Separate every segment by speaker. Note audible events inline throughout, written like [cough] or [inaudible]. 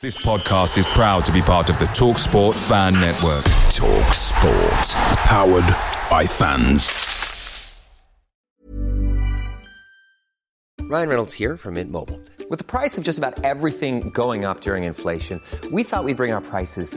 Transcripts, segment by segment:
Speaker 1: This podcast is proud to be part of the Talk Sport Fan Network.
Speaker 2: Talk Sport. Powered by fans.
Speaker 3: Ryan Reynolds here from Mint Mobile. With the price of just about everything going up during inflation, we thought we'd bring our prices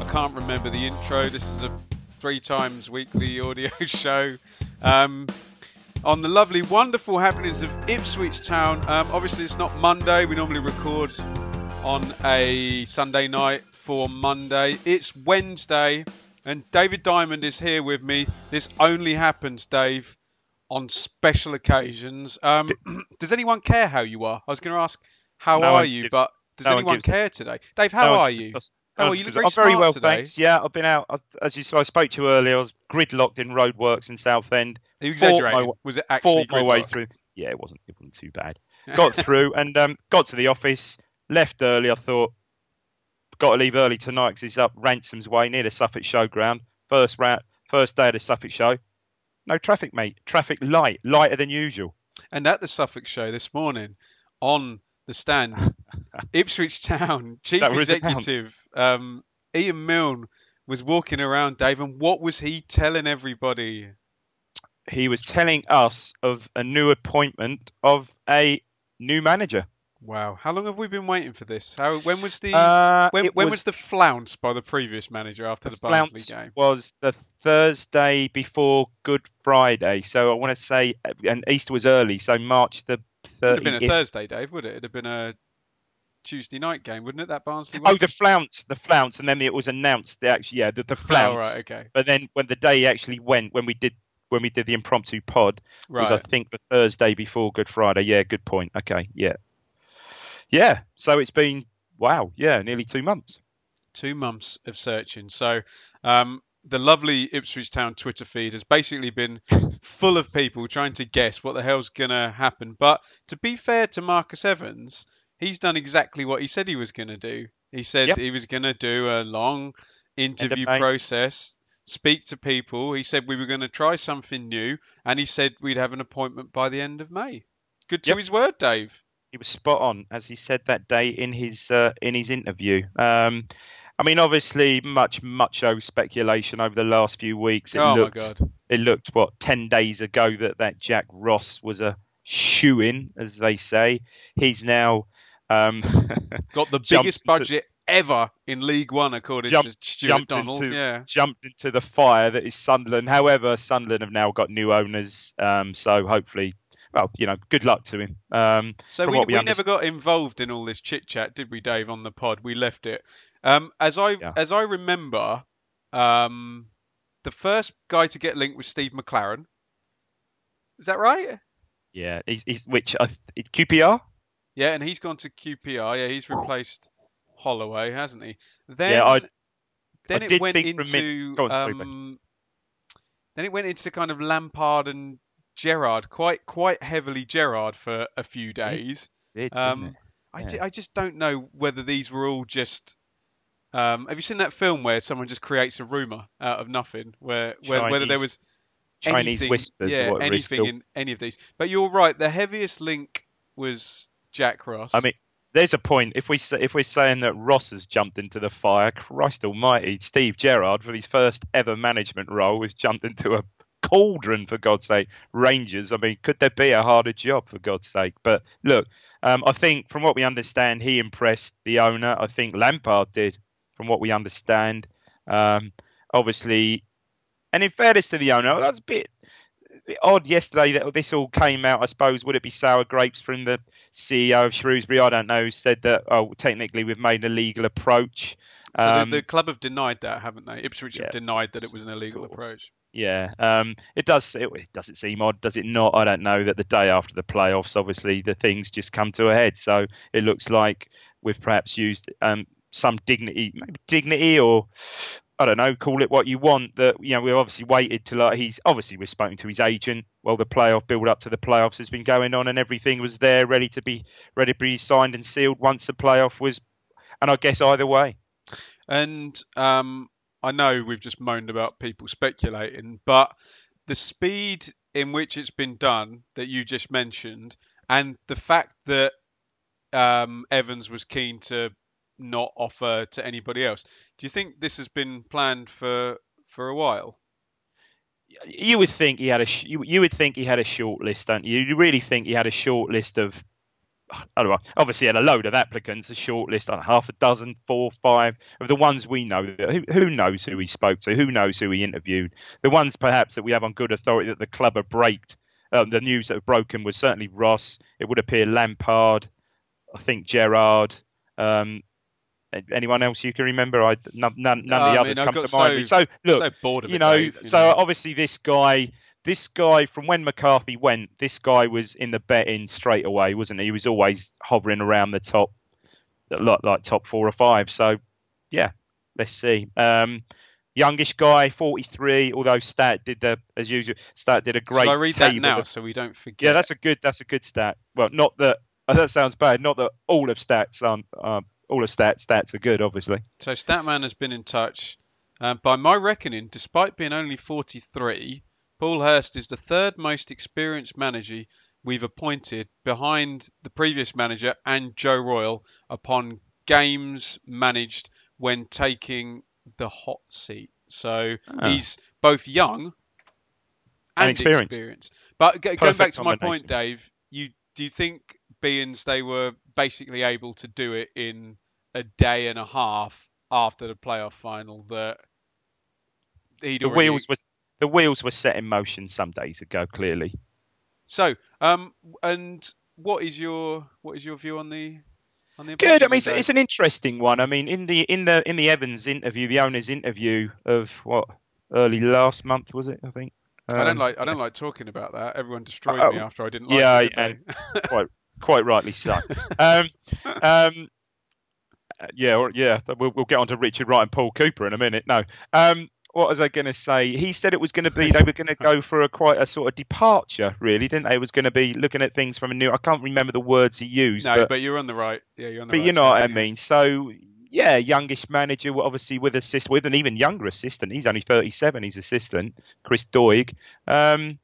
Speaker 4: I can't remember the intro. This is a three times weekly [laughs] audio show. Um, on the lovely, wonderful happenings of Ipswich Town. Um, obviously, it's not Monday. We normally record on a Sunday night for Monday. It's Wednesday, and David Diamond is here with me. This only happens, Dave, on special occasions. Um, [clears throat] does anyone care how you are? I was going to ask, how
Speaker 5: No
Speaker 4: are you?
Speaker 5: gives-
Speaker 4: But does
Speaker 5: no
Speaker 4: anyone care today? Dave, how
Speaker 5: No,
Speaker 4: are you? Oh,
Speaker 5: no,
Speaker 4: you look very
Speaker 5: I'm very
Speaker 4: smart
Speaker 5: well,
Speaker 4: today.
Speaker 5: thanks. Yeah, I've been out as- you saw. I spoke to you earlier. I was gridlocked in roadworks in Southend.
Speaker 4: Are you
Speaker 5: Fought my
Speaker 4: exaggerating? Was it actually
Speaker 5: fought my way through. Yeah, it wasn't. It wasn't too bad. [laughs] Got through and um, got to the office. Left early. I thought got to leave early tonight because it's up Ransom's Way near the Suffolk Showground. First round, first day of the Suffolk Show. No traffic, mate. Traffic light, lighter than usual.
Speaker 4: And at the Suffolk show this morning, on the stand, Ipswich Town [laughs] Chief
Speaker 5: That was.
Speaker 4: Executive um, Ian Milne was walking around, Dave, and what was he telling everybody?
Speaker 5: He was telling us of a new appointment of a new manager.
Speaker 4: Wow, how long have we been waiting for this? How when was the
Speaker 5: Uh,
Speaker 4: when, when was, the flounce by the previous manager after the,
Speaker 5: the
Speaker 4: Barnsley
Speaker 5: flounce
Speaker 4: game?
Speaker 5: was the Thursday before Good Friday. So I want to say, and Easter was early, so March the
Speaker 4: It would have been a Thursday, Dave, would it? It'd have been a Tuesday night game, wouldn't it? That Barnsley
Speaker 5: Oh,
Speaker 4: one.
Speaker 5: the flounce, the flounce, and then it was announced. that Actually, yeah, the, the flounce.
Speaker 4: Oh, right, okay.
Speaker 5: But then when the day actually went, when we did when we did the impromptu pod, was I think the Thursday before Good Friday. Yeah, good point. Okay, yeah, yeah. So it's been wow, yeah, nearly two months.
Speaker 4: two months of searching. So um, the lovely Ipswich Town Twitter feed has basically been [laughs] full of people trying to guess what the hell's gonna happen. But to be fair to Marcus Evans, he's done exactly what he said he was gonna do. He said
Speaker 5: Yep.
Speaker 4: he was gonna do a long interview process, speak to people. He said we were gonna try something new, and he said we'd have an appointment by the end of May. Good to
Speaker 5: Yep.
Speaker 4: his word, Dave.
Speaker 5: he was spot on as he said that day in his uh, in his interview. Um, I mean, obviously, much much over speculation over the last few weeks. It
Speaker 4: oh
Speaker 5: looked,
Speaker 4: my God.
Speaker 5: It looked what ten days ago that that Jack Ross was a shoe in, as they say. He's now um, [laughs]
Speaker 4: Got the biggest budget ever in League One, according
Speaker 5: jumped,
Speaker 4: to Stewart
Speaker 5: jumped
Speaker 4: Donald.
Speaker 5: into
Speaker 4: yeah.
Speaker 5: jumped into the fire that is Sunderland. However, Sunderland have now got new owners, um, so hopefully, well, you know, good luck to him. Um,
Speaker 4: So we, we,
Speaker 5: we
Speaker 4: never got involved in all this chit chat, did we, Dave? On the pod, we left it. Um, as I
Speaker 5: Yeah.
Speaker 4: as I remember, um, the first guy to get linked was Steve McClaren. Is that right?
Speaker 5: Yeah, he's, he's which it's QPR.
Speaker 4: Yeah, and he's gone to QPR. Yeah, he's replaced Holloway, hasn't he? Then,
Speaker 5: Yeah, I-
Speaker 4: then
Speaker 5: I
Speaker 4: it went into
Speaker 5: on,
Speaker 4: um, then it went into kind of Lampard and Gerrard, quite quite heavily Gerrard for a few days.
Speaker 5: Did,
Speaker 4: Um? I,
Speaker 5: Yeah.
Speaker 4: di- I just don't know whether these were all just. Um, have you seen that film where someone just creates a rumor out of nothing, where, where whether there
Speaker 5: Chinese-
Speaker 4: was
Speaker 5: Chinese
Speaker 4: anything,
Speaker 5: whispers
Speaker 4: yeah, anything in any of these? But you're right. The heaviest link was Jack Ross.
Speaker 5: I mean, there's a point. If we if we're saying that Ross has jumped into the fire, Christ Almighty, Steve Gerrard for his first ever management role has jumped into a cauldron for God's sake. Rangers. I mean, could there be a harder job for God's sake? But look, um, I think from what we understand, he impressed the owner. I think Lampard did, from what we understand. Um, obviously, and in fairness to the owner, that's a bit, bit odd yesterday that this all came out. I suppose would it be sour grapes from the CEO of Shrewsbury? I don't know. Said that oh, technically we've made a legal approach.
Speaker 4: So
Speaker 5: Um,
Speaker 4: the, the club have denied that, haven't they? Ipswich
Speaker 5: yeah,
Speaker 4: have denied that it was an illegal approach.
Speaker 5: Yeah, um, it does. It, it does it seem odd? Does it not? I don't know. That the day after the playoffs, obviously the things just come to a head. So it looks like we've perhaps used um, some dignity, maybe dignity, or I don't know, call it what you want. That you know we've obviously waited till like he's obviously we've spoken to his agent. Well, the playoff build up to the playoffs has been going on, and everything was there, ready to be ready to be signed and sealed once the playoff was. And I guess either way.
Speaker 4: And um, I know we've just moaned about people speculating, but the speed in which it's been done that you just mentioned, and the fact that um, Evans was keen to not offer to anybody else, do you think this has been planned for for a while?
Speaker 5: you would think he had a sh- you, you would think he had a short list, don't you? You really think he had a short list of I don't know. Obviously, had a load of applicants, a short list, half a dozen, four, five of the ones we know. Who, who knows who he spoke to? Who knows who he interviewed? The ones perhaps that we have on good authority that the club have braked. Um, the news that have broken was certainly Ross. It would appear Lampard. I think Gerrard. Um, anyone else you can remember? I none, none, none
Speaker 4: I
Speaker 5: of the
Speaker 4: mean,
Speaker 5: others
Speaker 4: I've
Speaker 5: come to mind.
Speaker 4: so-
Speaker 5: So look,
Speaker 4: so bored of
Speaker 5: you
Speaker 4: it,
Speaker 5: know,
Speaker 4: Dave, you
Speaker 5: so
Speaker 4: know.
Speaker 5: obviously this guy, this guy from when McCarthy went, this guy was in the betting straight away, wasn't he? He was always hovering around the top, like like top four or five. So yeah, let's see. Um, youngish guy, 43. Although Stat did the as usual, Stat did a great.
Speaker 4: Shall I read that now
Speaker 5: of-
Speaker 4: so we don't forget?
Speaker 5: yeah, that's a good. That's a good stat. Well, not that. [laughs] That sounds bad. Not that all of stats aren't. Uh, all of stats stats are good, obviously.
Speaker 4: So Statman has been in touch. Um, by my reckoning, despite being only 43, Paul Hurst is the third most experienced manager we've appointed behind the previous manager and Joe Royle upon games managed when taking the hot seat. So
Speaker 5: Ah.
Speaker 4: he's both young and,
Speaker 5: And experienced.
Speaker 4: But g- going back to my point. Dave, you do you think Beans they were basically able to do it in a day and a half after the playoff final that
Speaker 5: The
Speaker 4: already...
Speaker 5: wheels were the wheels were set in motion some days ago. Clearly.
Speaker 4: So, um, and what is your what is your view on the on the
Speaker 5: Good. I mean, it's, it's an interesting one. I mean, in the in the in the Evans interview, the owner's interview of what early last month was it? I think.
Speaker 4: I don't
Speaker 5: Um,
Speaker 4: like I don't like talking about that. Everyone destroyed
Speaker 5: Oh,
Speaker 4: me after I didn't like
Speaker 5: yeah,
Speaker 4: it.
Speaker 5: quite quite rightly so. um, um, uh, yeah, or, yeah. We'll, we'll get on to Richard Wright and Paul Cooper in a minute. No. Um, what was I going to say? He said it was going to be they were going to go for a quite a sort of departure, really, didn't they? It was going to be looking at things from a new. I can't remember the words he used,
Speaker 4: no,
Speaker 5: but,
Speaker 4: but, you're on the right. Yeah, you're on the
Speaker 5: but
Speaker 4: right.
Speaker 5: But you know what I mean. So yeah, youngish manager, obviously with assist with an even younger assistant. He's only 37. He's assistant, Chris Doig. Um,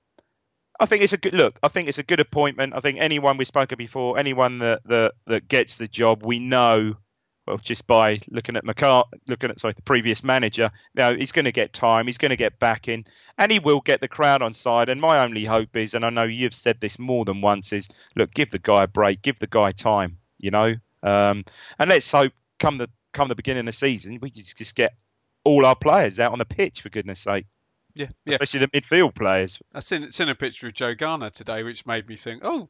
Speaker 5: I think it's a good look. I think it's a good appointment. I think anyone we've spoken before, anyone that that, that gets the job, we know. Well, just by looking at McCart, looking at sorry the previous manager, you know, he's going to get time, he's going to get backing, and he will get the crowd on side. And my only hope is, and I know you've said this more than once, is look, give the guy a break, give the guy time, you know, um, and let's hope come the come the beginning of the season, we just, just get all our players out on the pitch for goodness sake,
Speaker 4: Yeah, yeah.
Speaker 5: especially the midfield players.
Speaker 4: I seen, seen a picture of Joe Garner today, which made me think, oh,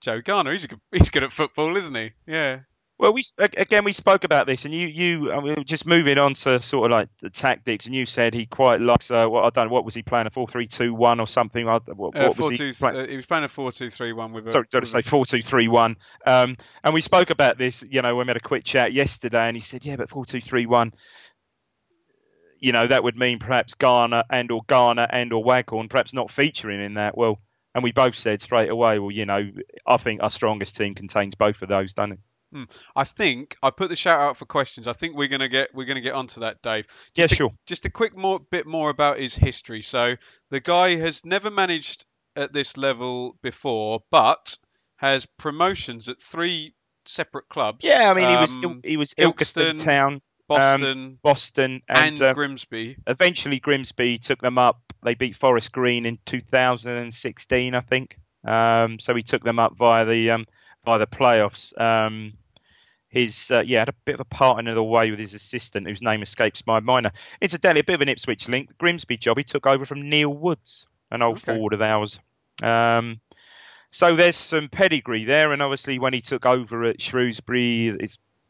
Speaker 4: Joe Garner, he's a good, he's good at football, isn't he? Yeah.
Speaker 5: Well, we again we spoke about this, and you you I mean, just moving on to sort of like the tactics, and you said he quite likes. Uh, what I don't know, what was he playing a four three two one or something? What,
Speaker 4: Uh,
Speaker 5: what
Speaker 4: four
Speaker 5: was
Speaker 4: two,
Speaker 5: he playing?
Speaker 4: uh, he was playing a four-two-three-one with a.
Speaker 5: Sorry, did I say
Speaker 4: a-
Speaker 5: four two three one? Um, and we spoke about this. You know, when we had a quick chat yesterday, and he said, "Yeah, but four two three one." You know, that would mean perhaps Garner and or Garner and or Waghorn perhaps not featuring in that. Well, and we both said straight away, well, you know, I think our strongest team contains both of those, doesn't it?
Speaker 4: I think I put the shout out for questions. I think we're gonna get we're gonna get onto that, Dave.
Speaker 5: Yeah,
Speaker 4: Just a,
Speaker 5: sure.
Speaker 4: Just a quick more bit more about his history. So the guy has never managed at this level before, but has promotions at three separate clubs.
Speaker 5: Yeah, I mean he was
Speaker 4: Um,
Speaker 5: he was
Speaker 4: Ilkeston,
Speaker 5: Ilkeston Town,
Speaker 4: Boston,
Speaker 5: Boston,
Speaker 4: and,
Speaker 5: and, um,
Speaker 4: Grimsby.
Speaker 5: eventually Grimsby took them up. They beat Forest Green in 2016, I think. Um, so he took them up via the um, via the playoffs. Um, his uh, yeah had a bit of a part in the way with his assistant, whose name escapes my mind. Incidentally, a bit of an Ipswich link. The Grimsby job he took over from Neil Woods, an old
Speaker 4: Okay.
Speaker 5: forward of ours. Um, so there's some pedigree there, and obviously when he took over at Shrewsbury,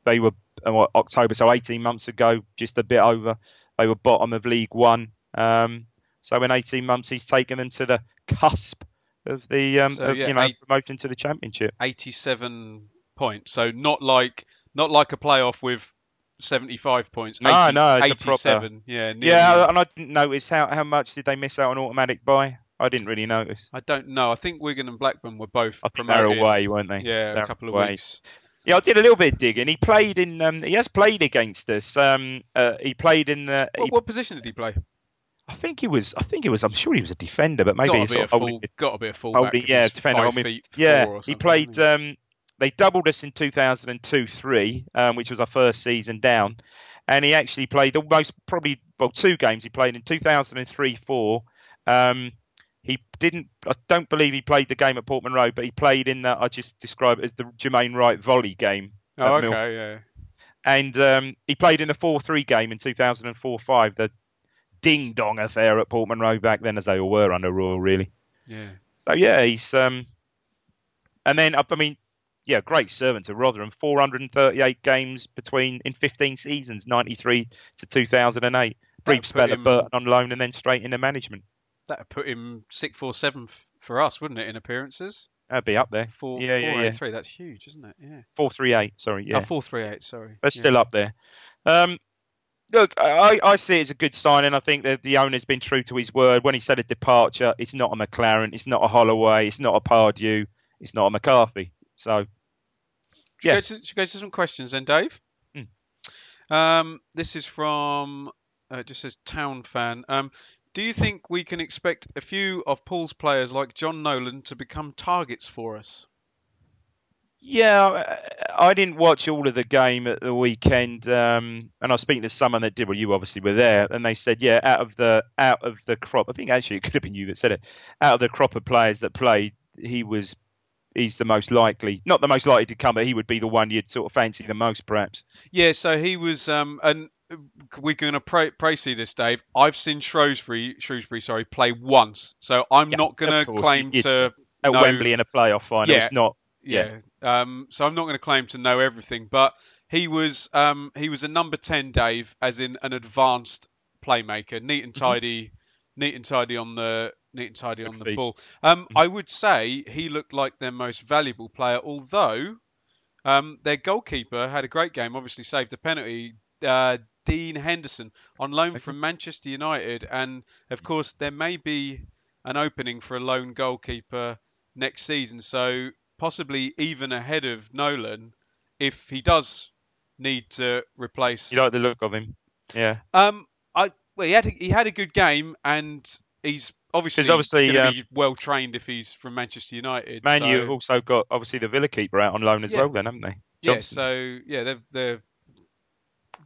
Speaker 5: they were October, so 18 months ago, just a bit over. They were bottom of League One. Um, so in 18 months, he's taken them to the cusp of the um,
Speaker 4: So,
Speaker 5: of,
Speaker 4: yeah,
Speaker 5: you know
Speaker 4: eight-
Speaker 5: promotion to the championship.
Speaker 4: 87 points. So not like not like a playoff with 75 points.
Speaker 5: No,
Speaker 4: 80
Speaker 5: no, it's a proper-
Speaker 4: 87. Yeah.
Speaker 5: Yeah, and I didn't notice how, how much did they miss out on automatic buy. I didn't really notice.
Speaker 4: I don't know. I think Wigan and Blackburn were both
Speaker 5: I think they're away, weren't they?
Speaker 4: Yeah,
Speaker 5: They're
Speaker 4: a couple of
Speaker 5: away.
Speaker 4: weeks.
Speaker 5: Yeah, I did a little bit of digging. He played in. Um, he has played against us. Um, uh, he played in the. he-
Speaker 4: What, what position did he play?
Speaker 5: I think he was. I think he was. I'm sure he was a defender, but maybe
Speaker 4: got
Speaker 5: he's
Speaker 4: to be a
Speaker 5: sort of
Speaker 4: full. Got to be a fullback. if
Speaker 5: yeah, defender. I mean, yeah, he played. Um, they doubled us in 2002-3, um, which was our first season down, and he actually played the most probably well two games. He played in 2003-4. Um, he didn't. I don't believe he played the game at Portman Road, but he played in that I just describe it as the Jermaine Wright volley game.
Speaker 4: Oh, okay, yeah.
Speaker 5: and um, he played in the 4-3 game in 2004-5, the ding dong affair at Portman Road back then, as they all were under Royle, really.
Speaker 4: Yeah.
Speaker 5: So yeah, he's um, and then I mean, yeah, great servant to Rotherham. 438 games between in 15 seasons, 93 to 2008. Brief spell at Burton on loan and then straight into management.
Speaker 4: That'd put him six four seven for us, wouldn't it, in appearances?
Speaker 5: That'd be up there.
Speaker 4: Four,
Speaker 5: yeah, yeah,
Speaker 4: four,
Speaker 5: yeah.
Speaker 4: eight, three. That's huge, isn't it? Yeah.
Speaker 5: 438. Sorry, yeah.
Speaker 4: Oh, four three eight. Sorry.
Speaker 5: But
Speaker 4: Yeah.
Speaker 5: still up there. Um, look, I, I see it as a good signing. I think that the owner's been true to his word. When he said a departure, it's not a McClaren, it's not a Holloway, it's not a Pardew, it's not a McCarthy. So,
Speaker 4: Should, we go to, should go to some questions then, Dave?
Speaker 5: Hmm.
Speaker 4: Um, this is from uh, just says town fan. Um, do you think we can expect a few of Paul's players like Jon Nolan to become targets for us?
Speaker 5: Yeah, I didn't watch all of the game at the weekend, um, and I was speaking to someone that did. Well, you obviously were there, and they said, yeah, out of the out of the crop, I think actually it could have been you that said it. Out of the crop of players that played, he was he's the most likely, not the most likely to come, but he would be the one you'd sort of fancy the most, perhaps.
Speaker 4: Yeah, so he was, um, and we're going to pray, praise you this, Dave. I've seen Shrewsbury, Shrewsbury, sorry, play once, so I'm
Speaker 5: Yeah,
Speaker 4: not going to claim
Speaker 5: you-
Speaker 4: to
Speaker 5: At
Speaker 4: know-
Speaker 5: Wembley in a playoff final,
Speaker 4: Yeah.
Speaker 5: it's not.
Speaker 4: yeah. Um, so I'm not going to claim to know everything, but he was um, he was a number ten, Dave, as in an advanced playmaker, neat and tidy, neat and tidy on the neat and tidy on the ball. Um, I would say he looked like their most valuable player, although um, their goalkeeper had a great game. Obviously, saved a penalty. Uh, Dean Henderson on loan from Manchester United, and of course there may be an opening for a lone goalkeeper next season. So possibly even ahead of Nolan, if he does need to replace.
Speaker 5: You like the look of him, yeah.
Speaker 4: Um, I well, he had a, he had a good game, and he's obviously,
Speaker 5: obviously,
Speaker 4: going to
Speaker 5: um,
Speaker 4: be well trained if he's from Manchester United.
Speaker 5: Man,
Speaker 4: so,
Speaker 5: you also got obviously the Villa keeper out on loan as
Speaker 4: Yeah.
Speaker 5: well, then, haven't they?
Speaker 4: yeah, so yeah, they've they've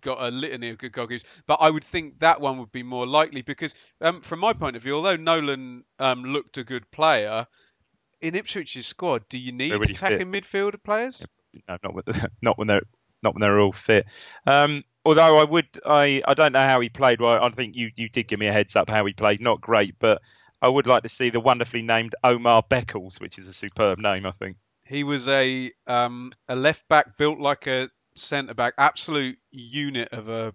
Speaker 4: got a litany of good goalkeepers, but I would think that one would be more likely because, um, from my point of view, although Nolan um, looked a good player. In Ipswich's squad, do you need
Speaker 5: really
Speaker 4: attacking midfielder players?
Speaker 5: no, not with, [laughs] not when they're not when they're all fit. Um, although I would, I, I don't know how he played. Well, I think you, you did give me a heads up how he played. Not great, but I would like to see the wonderfully named Omar Beckles, which is a superb name, I think.
Speaker 4: He was a um, a left back built like a centre back, absolute unit of a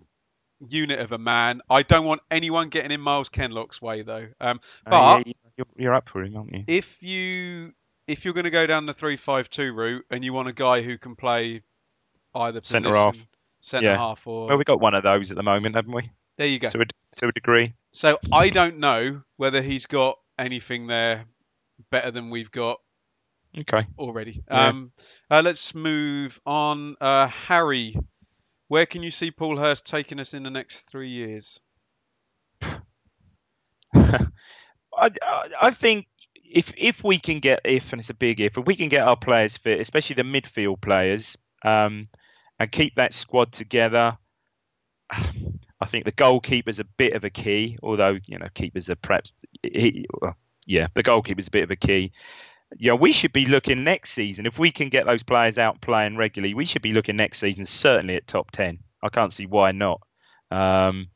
Speaker 4: unit of a man. I don't want anyone getting in Myles Kenlock's way though. Um, but
Speaker 5: Uh, yeah, you're, you're up for him, aren't you?
Speaker 4: if you if you're going to go down the three five two route and you want a guy who can play either
Speaker 5: Centre half.
Speaker 4: centre
Speaker 5: Yeah.
Speaker 4: half, or
Speaker 5: Well, we got one of those at the moment, haven't we?
Speaker 4: there you go.
Speaker 5: To a, to a degree.
Speaker 4: So I don't know whether he's got anything there better than we've got
Speaker 5: Okay.
Speaker 4: already.
Speaker 5: Yeah.
Speaker 4: Um, uh, let's move on. Uh, Harry, where can you see Paul Hurst taking us in the next three years? [laughs]
Speaker 5: I, I- I think if if we can get if and it's a big if, if we can get our players fit, especially the midfield players, um, and keep that squad together. [sighs] I think the goalkeeper's a bit of a key, although you know keepers are perhaps he, well, yeah, the goalkeeper's a bit of a key. Yeah, we should be looking next season if we can get those players out playing regularly. We should be looking next season certainly at top ten. I can't see why not. Um,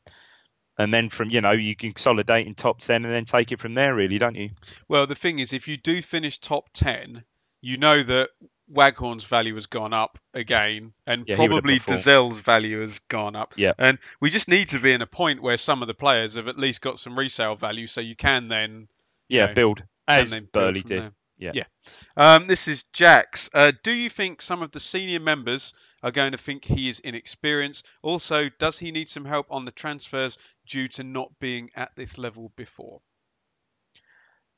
Speaker 5: and then from you know you can consolidate in top 10 and then take it from there really don't you
Speaker 4: Well, the thing is, if you do finish top 10, you know that Waghorn's value has gone up again, and
Speaker 5: Yeah, he would have
Speaker 4: probably. Dozzell's value has gone up.
Speaker 5: Yeah.
Speaker 4: And we just need to be in a point where some of the players have at least got some resale value, so you can then
Speaker 5: yeah
Speaker 4: know,
Speaker 5: build as Burley did
Speaker 4: there.
Speaker 5: Yeah
Speaker 4: Yeah. Um, this is Jax. Uh, do you think some of the senior members are going to think he is inexperienced? Also, does he need some help on the transfers due to not being at this level before?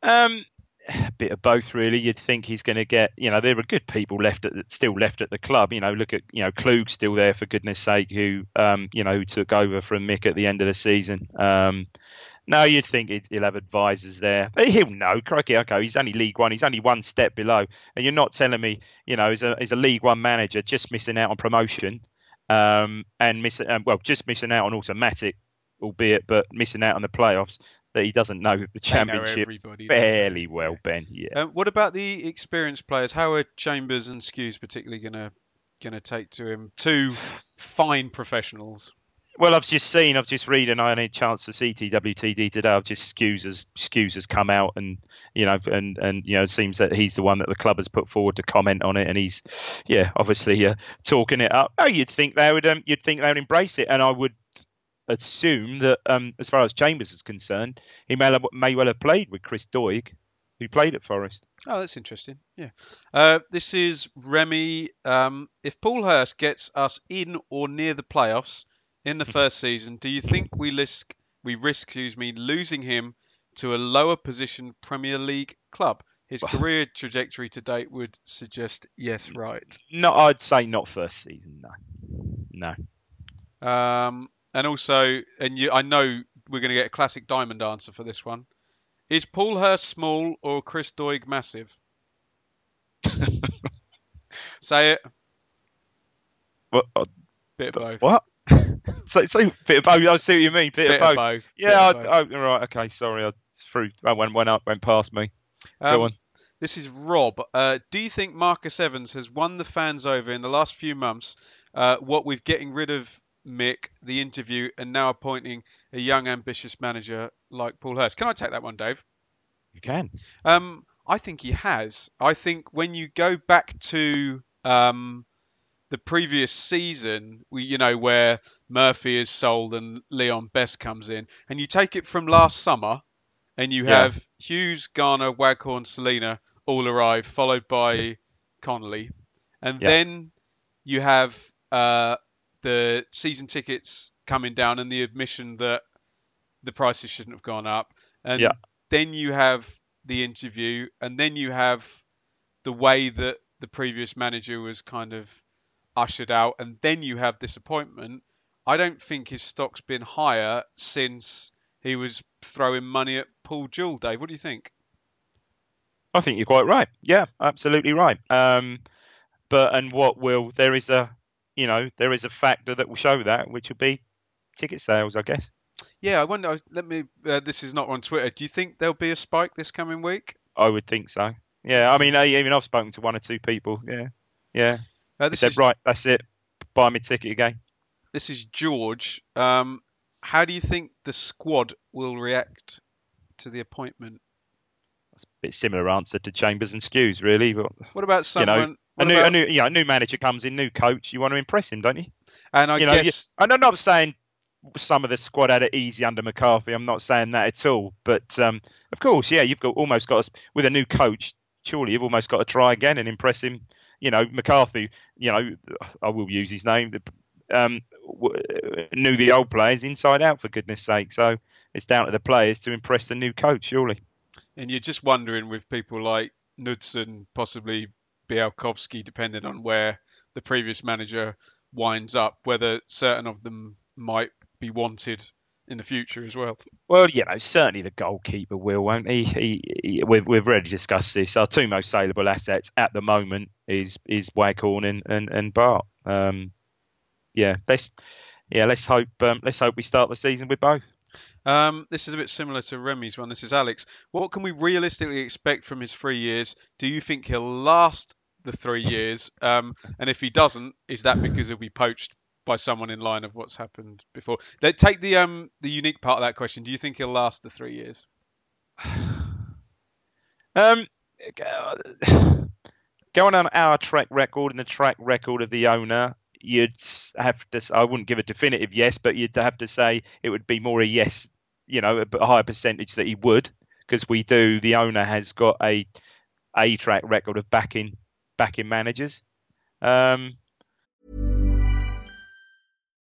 Speaker 5: Um, a [sighs] bit of both, really. You'd think he's going to get, you know, there are good people left at the, still left at the club. You know, look at, you know, Klug's still there for goodness sake, who, um, you know, who took over from Mick at the end of the season. Um, no, you'd think he'd- he'll have advisors there. But he'll know, crikey, okay, he's only League One. He's only one step below. And you're not telling me, you know, he's a, he's a League One manager just missing out on promotion um, and missing, um, well, just missing out on automatic, albeit, but missing out on the playoffs, that he doesn't know the
Speaker 4: They know
Speaker 5: championship
Speaker 4: everybody, don't they?
Speaker 5: fairly well, Ben. Yeah.
Speaker 4: Um, what about the experienced players? How are Chambers and Skuse particularly gonna gonna take to him? Two fine professionals.
Speaker 5: Well, I've just seen, I've just read, and I had a chance to see TWTD today. I've just Skuse has Skuse has come out, and you know, and and you know, it seems that he's the one that the club has put forward to comment on it, and he's, yeah, obviously uh, talking it up. Oh, you'd think they would, um, you'd think they would embrace it, and I would assume that, um, as far as Chambers is concerned, he may, have- may well have played with Chris Doig, who played at Forest.
Speaker 4: Oh, that's interesting. Yeah. Uh, this is Remy. Um, if Paul Hurst gets us in or near the playoffs in the first season, do you think we risk we risk, excuse me, losing him to a lower position Premier League club? His career trajectory to date would suggest yes, right.
Speaker 5: No, I'd say not first season. No, no.
Speaker 4: Um, and also, and you, I know we're going to get a classic diamond answer for this one. Is Paul Hurst small or Chris Doig massive? [laughs] Say it.
Speaker 5: What? uh,
Speaker 4: Bit of both.
Speaker 5: What? [laughs] so, so bit of both. I see what you mean. Bit,
Speaker 4: Bit
Speaker 5: of
Speaker 4: of
Speaker 5: both.
Speaker 4: both.
Speaker 5: Yeah.
Speaker 4: Bit
Speaker 5: I,
Speaker 4: of
Speaker 5: oh, right. Okay. Sorry. I threw. I went went up. Went past me.
Speaker 4: Um,
Speaker 5: Go on.
Speaker 4: This is Rob. Uh, do you think Marcus Evans has won the fans over in the last few months? Uh, what with getting rid of Mick, the interview, and now appointing a young, ambitious manager like Paul Hurst. Can I take that one, Dave?
Speaker 5: You can.
Speaker 4: Um, I think he has. I think when you go back to um, the previous season, we, you know, where Murphy is sold and Leon Best comes in, and you take it from last summer, and you
Speaker 5: Yeah.
Speaker 4: have Huws, Garner, Waghorn, Celina all arrive, followed by Connolly, and
Speaker 5: Yeah.
Speaker 4: then you have uh, the season tickets coming down and the admission that the prices shouldn't have gone up, and
Speaker 5: Yeah.
Speaker 4: then you have the interview, and then you have the way that the previous manager was kind of ushered out, and then you have disappointment. I don't think his stock's been higher since he was throwing money at Paul Jewell. Dave, what do you think?
Speaker 5: I think you're quite right. Yeah, absolutely right. Um, but and what will there is a you know there is a factor that will show that, which will be ticket sales, I guess.
Speaker 4: Yeah, I wonder. Let me. Uh, this is not on Twitter. Do you think there'll be a spike this coming week?
Speaker 5: I would think so. Yeah, I mean, I, even I've spoken to one or two people. Yeah, yeah.
Speaker 4: Uh, this
Speaker 5: said,
Speaker 4: is
Speaker 5: right, that's it. Buy me ticket again.
Speaker 4: this is George. Um, how do you think the squad will react to the appointment?
Speaker 5: That's a bit similar answer to Chambers and Skuse, really. But
Speaker 4: What about
Speaker 5: you know,
Speaker 4: someone?
Speaker 5: a new,
Speaker 4: about-
Speaker 5: a new, yeah, a new manager comes in, new coach. You want to impress him, don't you?
Speaker 4: and I
Speaker 5: you know, you-
Speaker 4: guess
Speaker 5: and I'm not saying some of the squad had it easy under McCarthy. I'm not saying that at all. But um, of course, yeah, you've got almost got to, with a new coach. Surely you've almost got to try again and impress him. You know, McCarthy. You know, I will use his name. Um, knew the old players inside out for goodness sake. So it's down to the players to impress the new coach. Surely.
Speaker 4: and you're just wondering with people like Knudsen, possibly Bialkowski, depending on where the previous manager winds up, whether certain of them might be wanted in the future as well.
Speaker 5: Well, you know, certainly the goalkeeper will, won't he? he, he we've, we've already discussed this. Our two most saleable assets at the moment is is Waghorn and and, and Bart. Um, yeah, let's yeah let's hope um, let's hope we start the season with both.
Speaker 4: Um, this is a bit similar to Remy's one. This is Alex. What can we realistically expect from his three years? Do you think he'll last the three years? Um, and if he doesn't, is that because he'll be poached by someone in line of what's happened before? Let take the um the unique part of that question. Do you think he'll last the three years? [sighs]
Speaker 5: Um, [sighs] going on our track record and the track record of the owner, you'd have to. I wouldn't give a definitive yes, but you'd have to say it would be more a yes. You know, a higher percentage that he would, because we do. The owner has got a a track record of backing backing managers. Um,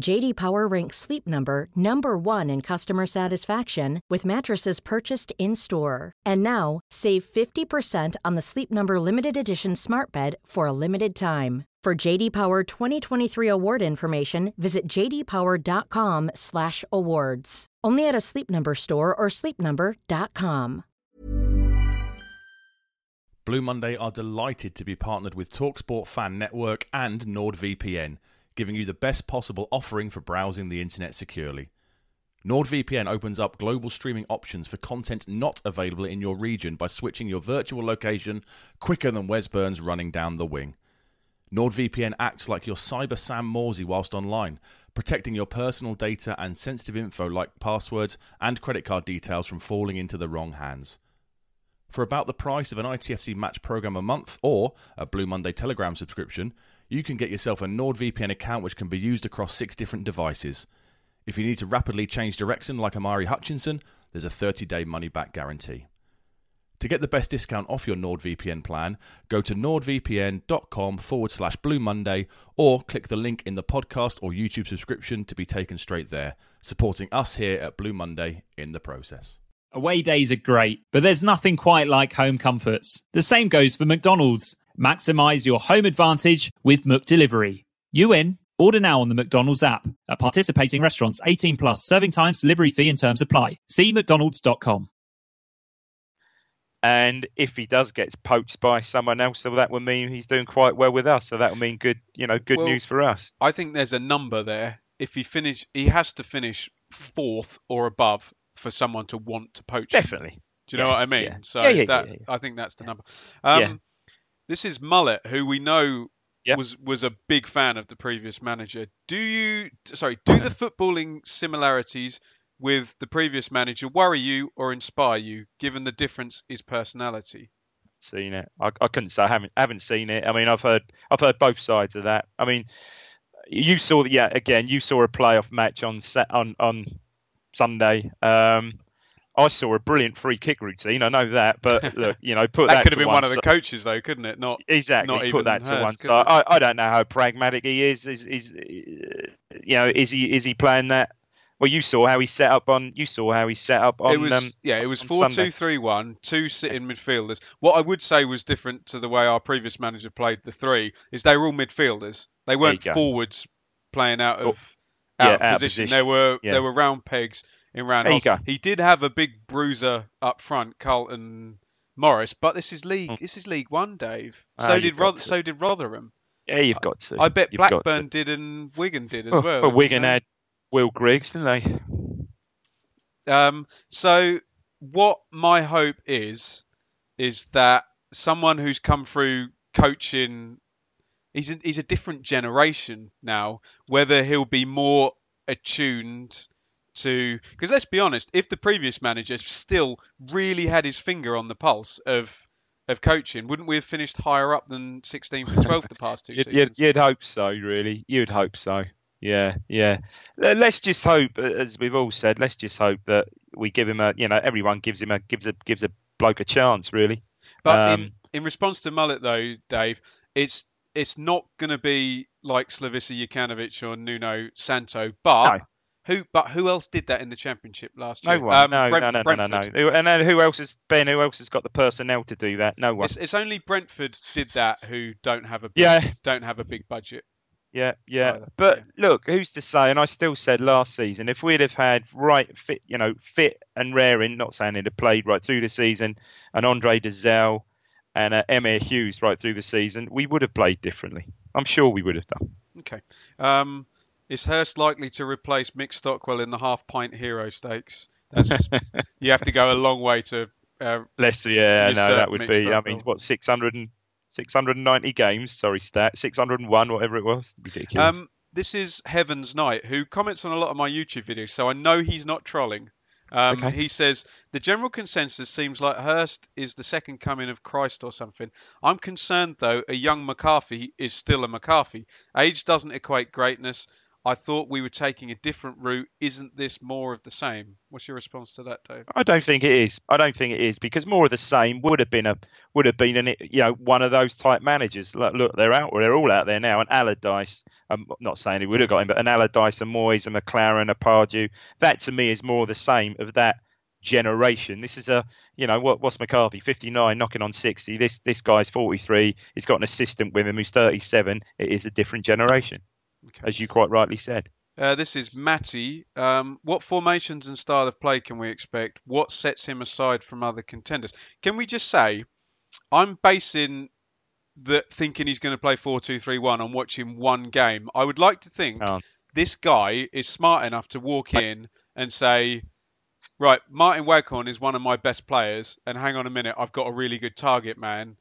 Speaker 6: JD Power ranks Sleep Number number 1 in customer satisfaction with mattresses purchased in-store. And now, save 50% on the Sleep Number limited edition Smart Bed for a limited time. For JD Power 2023 award information, visit jdpower.com/awards. Only at a Sleep Number store or sleepnumber.com.
Speaker 7: Blue Monday are delighted to be partnered with Talksport Fan Network and NordVPN, giving you the best possible offering for browsing the internet securely. NordVPN opens up global streaming options for content not available in your region by switching your virtual location quicker than Wes Burns running down the wing. NordVPN acts like your cyber Sam Morsey whilst online, protecting your personal data and sensitive info like passwords and credit card details from falling into the wrong hands. For about the price of an ITFC match program a month or a Blue Monday Telegram subscription, you can get yourself a NordVPN account which can be used across six different devices. If you need to rapidly change direction like Omari Hutchinson, there's a 30 day money back guarantee. To get the best discount off your NordVPN plan, go to nordvpn.com forward slash Blue Monday or click the link in the podcast or YouTube subscription to be taken straight there, supporting us here at Blue Monday in the process.
Speaker 8: Away days are great, but there's nothing quite like home comforts. The same goes for McDonald's. Maximize your home advantage with McDelivery. You in? Order now on the McDonald's app. At participating restaurants, 18 plus, serving times, delivery fee and terms apply. See McDonald's.com.
Speaker 5: And if he does get poached by someone else, so that would mean he's doing quite well with us. So that would mean good, you know, good
Speaker 4: Well,
Speaker 5: news for us.
Speaker 4: I think there's a number there. If he finish, he has to finish fourth or above for someone to want to poach. him.
Speaker 5: Definitely.
Speaker 4: Do you know what I mean?
Speaker 5: yeah.
Speaker 4: So
Speaker 5: Yeah, yeah,
Speaker 4: that
Speaker 5: yeah, yeah.
Speaker 4: I think that's the number. Um,
Speaker 5: Yeah.
Speaker 4: This is Mullet, who we know
Speaker 5: Yeah.
Speaker 4: was was a big fan of the previous manager. Do you sorry? Do the footballing similarities with the previous manager worry you or inspire you, given the difference is personality?
Speaker 5: Seen it? I, I couldn't say I haven't haven't seen it. I mean, I've heard I've heard both sides of that. I mean, you saw that yeah again. You saw a playoff match on Sa- on on Sunday. Um, I saw a brilliant free kick routine. I know that, but [laughs] look, you know, put
Speaker 4: That,
Speaker 5: that,
Speaker 4: could have been one of
Speaker 5: si-
Speaker 4: the coaches, though, couldn't it? Not
Speaker 5: Exactly.
Speaker 4: not
Speaker 5: Put that to
Speaker 4: hers,
Speaker 5: one side. I, I don't know how pragmatic he is. Is is you know is he is he playing that? Well, you saw how he set up on. You saw how he set up on.
Speaker 4: it was
Speaker 5: um,
Speaker 4: yeah, it was four two three one, two sitting midfielders. What I would say was different to the way our previous manager played the three is they were all midfielders. They weren't forwards playing out
Speaker 5: Oh,
Speaker 4: of out,
Speaker 5: yeah,
Speaker 4: of,
Speaker 5: out of
Speaker 4: position.
Speaker 5: position.
Speaker 4: They were
Speaker 5: Yeah.
Speaker 4: they were round pegs in round
Speaker 5: There you go.
Speaker 4: He did have a big bruiser up front, Carlton Morris, but this is league this is League One, Dave.
Speaker 5: Ah,
Speaker 4: So did Roth- so did Rotherham.
Speaker 5: Yeah, you've got to.
Speaker 4: I bet
Speaker 5: You've.
Speaker 4: Blackburn did and Wigan did as
Speaker 5: Well,
Speaker 4: well.
Speaker 5: Wigan
Speaker 4: they?
Speaker 5: had Will Griggs, didn't they?
Speaker 4: Um, so what my hope is is that someone who's come through coaching, he's a, he's a different generation now. Whether he'll be more attuned to, because let's be honest, if the previous manager still really had his finger on the pulse of of coaching, wouldn't we have finished higher up than 16th and 12th the past two [laughs]
Speaker 5: You'd,
Speaker 4: seasons?
Speaker 5: you'd, you'd hope so, really. You'd hope so. Yeah, yeah. Let's just hope, as we've all said, let's just hope that we give him a, you know, everyone gives him a gives a gives a bloke a chance, really.
Speaker 4: But
Speaker 5: Um,
Speaker 4: in, in response to Mullet, though, Dave, it's it's not going to be like Slavisa Jokanovic or Nuno Santo, but
Speaker 5: No.
Speaker 4: Who but who else did that in the championship last
Speaker 5: No
Speaker 4: year?
Speaker 5: one.
Speaker 4: Um,
Speaker 5: no,
Speaker 4: Brent-
Speaker 5: no, no, no, no,
Speaker 4: Brentford.
Speaker 5: no. Who- And then who else has Ben? Who else has got the personnel to do that? No one.
Speaker 4: It's, it's only Brentford did that who don't have a big,
Speaker 5: Yeah.
Speaker 4: don't have a big budget.
Speaker 5: Yeah, yeah.
Speaker 4: Either,
Speaker 5: But
Speaker 4: yeah.
Speaker 5: look, who's to say? And I still said last season, if we'd have had right fit, you know, fit and raring, not saying he'd have played right through the season, and Andre Dozzell and uh, Emyr Huws right through the season, we would have played differently. I'm sure we would have done.
Speaker 4: Okay. Um, is Hurst likely to replace Mick Stockwell in the half pint hero stakes? That's [laughs] you have to go a long way to. Uh,
Speaker 5: Less, yeah, no, that would
Speaker 4: Mick
Speaker 5: be. I mean, what 600 and 690 games? Sorry, stat 601, whatever it was. Ridiculous.
Speaker 4: um, this is Heaven's Knight, who comments on a lot of my YouTube videos, so I know he's not trolling. Um,
Speaker 5: Okay.
Speaker 4: He says the general consensus seems like Hurst is the second coming of Christ or something. I'm concerned though, a young McCarthy is still a McCarthy. Age doesn't equate greatness. I thought we were taking a different route. Isn't this more of the same? What's your response to that, Dave?
Speaker 5: I don't think it is. I don't think it is because more of the same would have been a would have been an you know one of those type managers. Look, look they're out. They're all out there now. And Allardyce. I'm not saying he would have got him, but an Allardyce, a Moyes, a McClaren, a Pardew. That to me is more of the same of that generation. This is a you know what what's McCarthy 59 knocking on 60. This this guy's 43. He's got an assistant with him who's 37. It is a different generation, as you quite rightly said.
Speaker 4: Uh, this is Matty. Um, what formations and style of play can we expect? What sets him aside from other contenders? Can we just say, I'm basing the thinking he's going to play 4-2-3-1 on watching one game. I would like to think
Speaker 5: Can't.
Speaker 4: this guy is smart enough to walk in and say, right, Martin Waghorn is one of my best players, and hang on a minute, I've got a really good target man.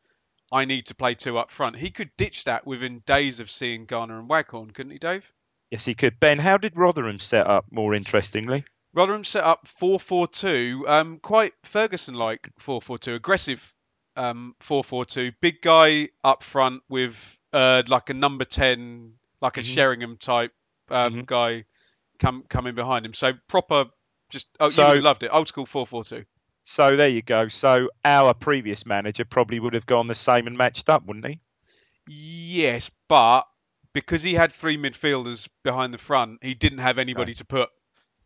Speaker 4: I need to play two up front. He could ditch that within days of seeing Garner and Waghorn, couldn't he, Dave?
Speaker 5: Yes, he could. Ben, how did Rotherham set up? More interestingly.
Speaker 4: Rotherham set up 4-4-2, um, quite Ferguson-like 4-4-2, aggressive um, 4-4-2. Big guy up front with uh, like a number 10, like a
Speaker 5: Mhm.
Speaker 4: Sheringham type um,
Speaker 5: Mhm.
Speaker 4: guy come coming behind him. So proper, just oh,
Speaker 5: So-
Speaker 4: you loved it. Old school 4-4-2.
Speaker 5: So there you go. So our previous manager probably would have gone the same and matched up, wouldn't he?
Speaker 4: Yes, but because he had three midfielders behind the front, he didn't have anybody to put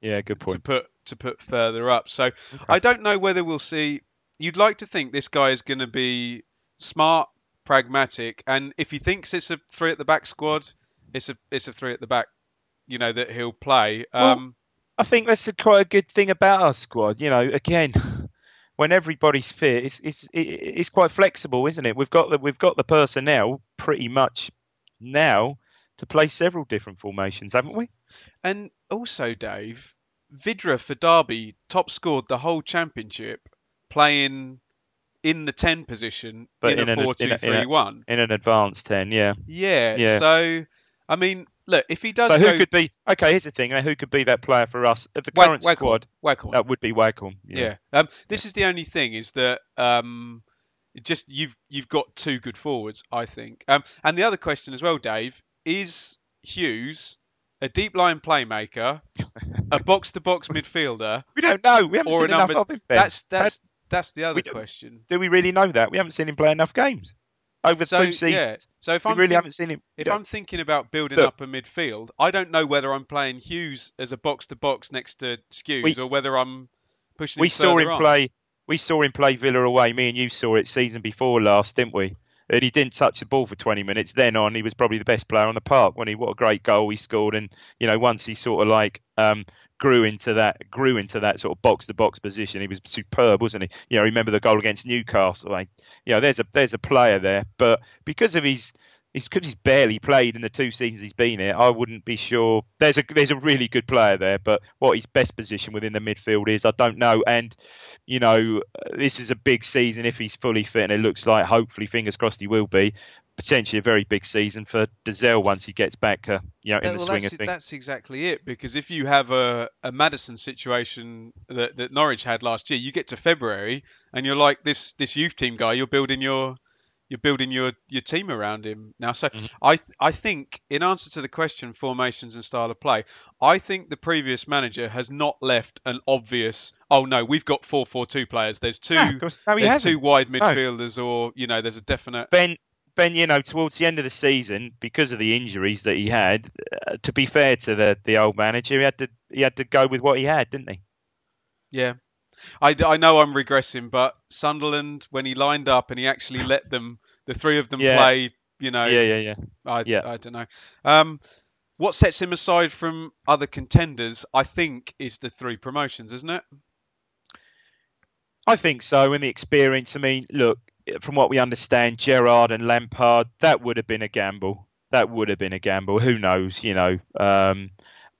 Speaker 5: Yeah, good point.
Speaker 4: to put to put further up. So I don't know whether we'll see. You'd like to think this guy is going to be smart, pragmatic, and if he thinks it's a three at the back squad, it's a it's a three at the back. You know that he'll play.
Speaker 5: Well,
Speaker 4: Um,
Speaker 5: I think that's a, quite a good thing about our squad. You know, again, when everybody's fit, it's it's it's quite flexible, isn't it? We've got the we've got the personnel pretty much now to play several different formations, haven't we?
Speaker 4: and also, Dave Vydra for Derby top scored the whole championship playing in the ten position
Speaker 5: But
Speaker 4: in,
Speaker 5: in
Speaker 4: a
Speaker 5: an- in a-
Speaker 4: four two
Speaker 5: in a-
Speaker 4: three one.
Speaker 5: In an advanced ten, yeah.
Speaker 4: Yeah.
Speaker 5: Yeah.
Speaker 4: So I mean, look, if he does
Speaker 5: So
Speaker 4: go,
Speaker 5: who could be? Okay, here's the thing. Who could be that player for us? at the
Speaker 4: Wag-
Speaker 5: current squad,
Speaker 4: Waghorn.
Speaker 5: that would be Waghorn.
Speaker 4: Yeah. Um, this is the only thing is that um, just you've you've got two good forwards, I think. Um, and the other question as well, Dave, is Huws a deep line playmaker, a box to box midfielder,
Speaker 5: We don't know. We haven't seen enough
Speaker 4: number?
Speaker 5: of him. Ben.
Speaker 4: That's that's that's the other question.
Speaker 5: do we really know that? We haven't seen him play enough games over
Speaker 4: So
Speaker 5: two seasons.
Speaker 4: yeah. So if I'm
Speaker 5: really
Speaker 4: think-
Speaker 5: haven't seen him.
Speaker 4: if
Speaker 5: Yeah.
Speaker 4: I'm thinking about building
Speaker 5: Look.
Speaker 4: up a midfield, I don't know whether I'm playing Huws as a box to box next to Skuse
Speaker 5: We-
Speaker 4: or whether I'm pushing.
Speaker 5: we saw him
Speaker 4: on.
Speaker 5: play. We saw him play Villa away. Me and you saw it season before last, didn't we? And he didn't touch the ball for 20 minutes. Then on, he was probably the best player on the park. When he, what a great goal he scored! And you know, once he sort of like um, grew into that, grew into that sort of box to box position, he was superb, wasn't he? You know, remember the goal against Newcastle? Like, you know, there's a there's a player there, but because of his He's because he's barely played in the two seasons he's been here. I wouldn't be sure. There's a there's a really good player there, but what his best position within the midfield is, I don't know. And you know, this is a big season if he's fully fit, and it looks like hopefully, fingers crossed, he will be. Potentially a very big season for Dozzell once he gets back, uh, you know, in
Speaker 4: Yeah,
Speaker 5: the
Speaker 4: well,
Speaker 5: swing
Speaker 4: that's,
Speaker 5: of things.
Speaker 4: that's exactly it. Because if you have a, a Maddison situation that, that Norwich had last year, you get to February and you're like this this youth team guy. You're building your you're building your, your team around him now. So
Speaker 5: Mm-hmm.
Speaker 4: I I think in answer to the question formations and style of play, I think the previous manager has not left an obvious. Oh no, we've got four four two players. There's two.
Speaker 5: No, course- no,
Speaker 4: there's
Speaker 5: hasn't.
Speaker 4: two wide
Speaker 5: No.
Speaker 4: midfielders, or you know, there's a definite.
Speaker 5: Ben Ben, you know, towards the end of the season, because of the injuries that he had, uh, to be fair to the the old manager, he had to he had to go with what he had, didn't he?
Speaker 4: Yeah. I, I know I'm regressing, but Sunderland, when he lined up and he actually [sighs] let them, the three of them
Speaker 5: Yeah.
Speaker 4: play, you know.
Speaker 5: Yeah, yeah, yeah.
Speaker 4: I,
Speaker 5: Yeah.
Speaker 4: I don't know. Um, what sets him aside from other contenders, I think, is the three promotions, isn't it?
Speaker 5: I think so. And the experience. I mean, look, from what we understand, Gerrard and Lampard, that would have been a gamble. That would have been a gamble. Who knows? You know, um,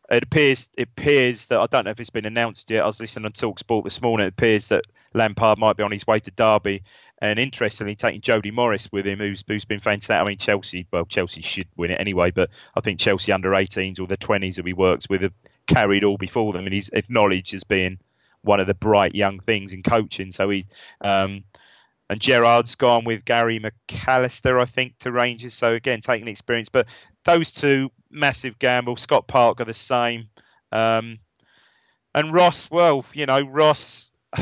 Speaker 5: it appears it appears that I don't know if it's been announced yet. I was listening on Talk Sport this morning. It appears that Lampard might be on his way to Derby, and interestingly, taking Jody Morris with him, who's who's been fantastic. I mean, Chelsea. Well, Chelsea should win it anyway, but I think Chelsea under 18s or the 20s that he works with have carried all before them, and he's acknowledged as being one of the bright young things in coaching. So he's um, and Gerrard's gone with Gary McAllister, I think, to Rangers. So again, taking experience, but those two massive gamble. Scott Parker the same, um, and Ross. Well, you know Ross. [sighs]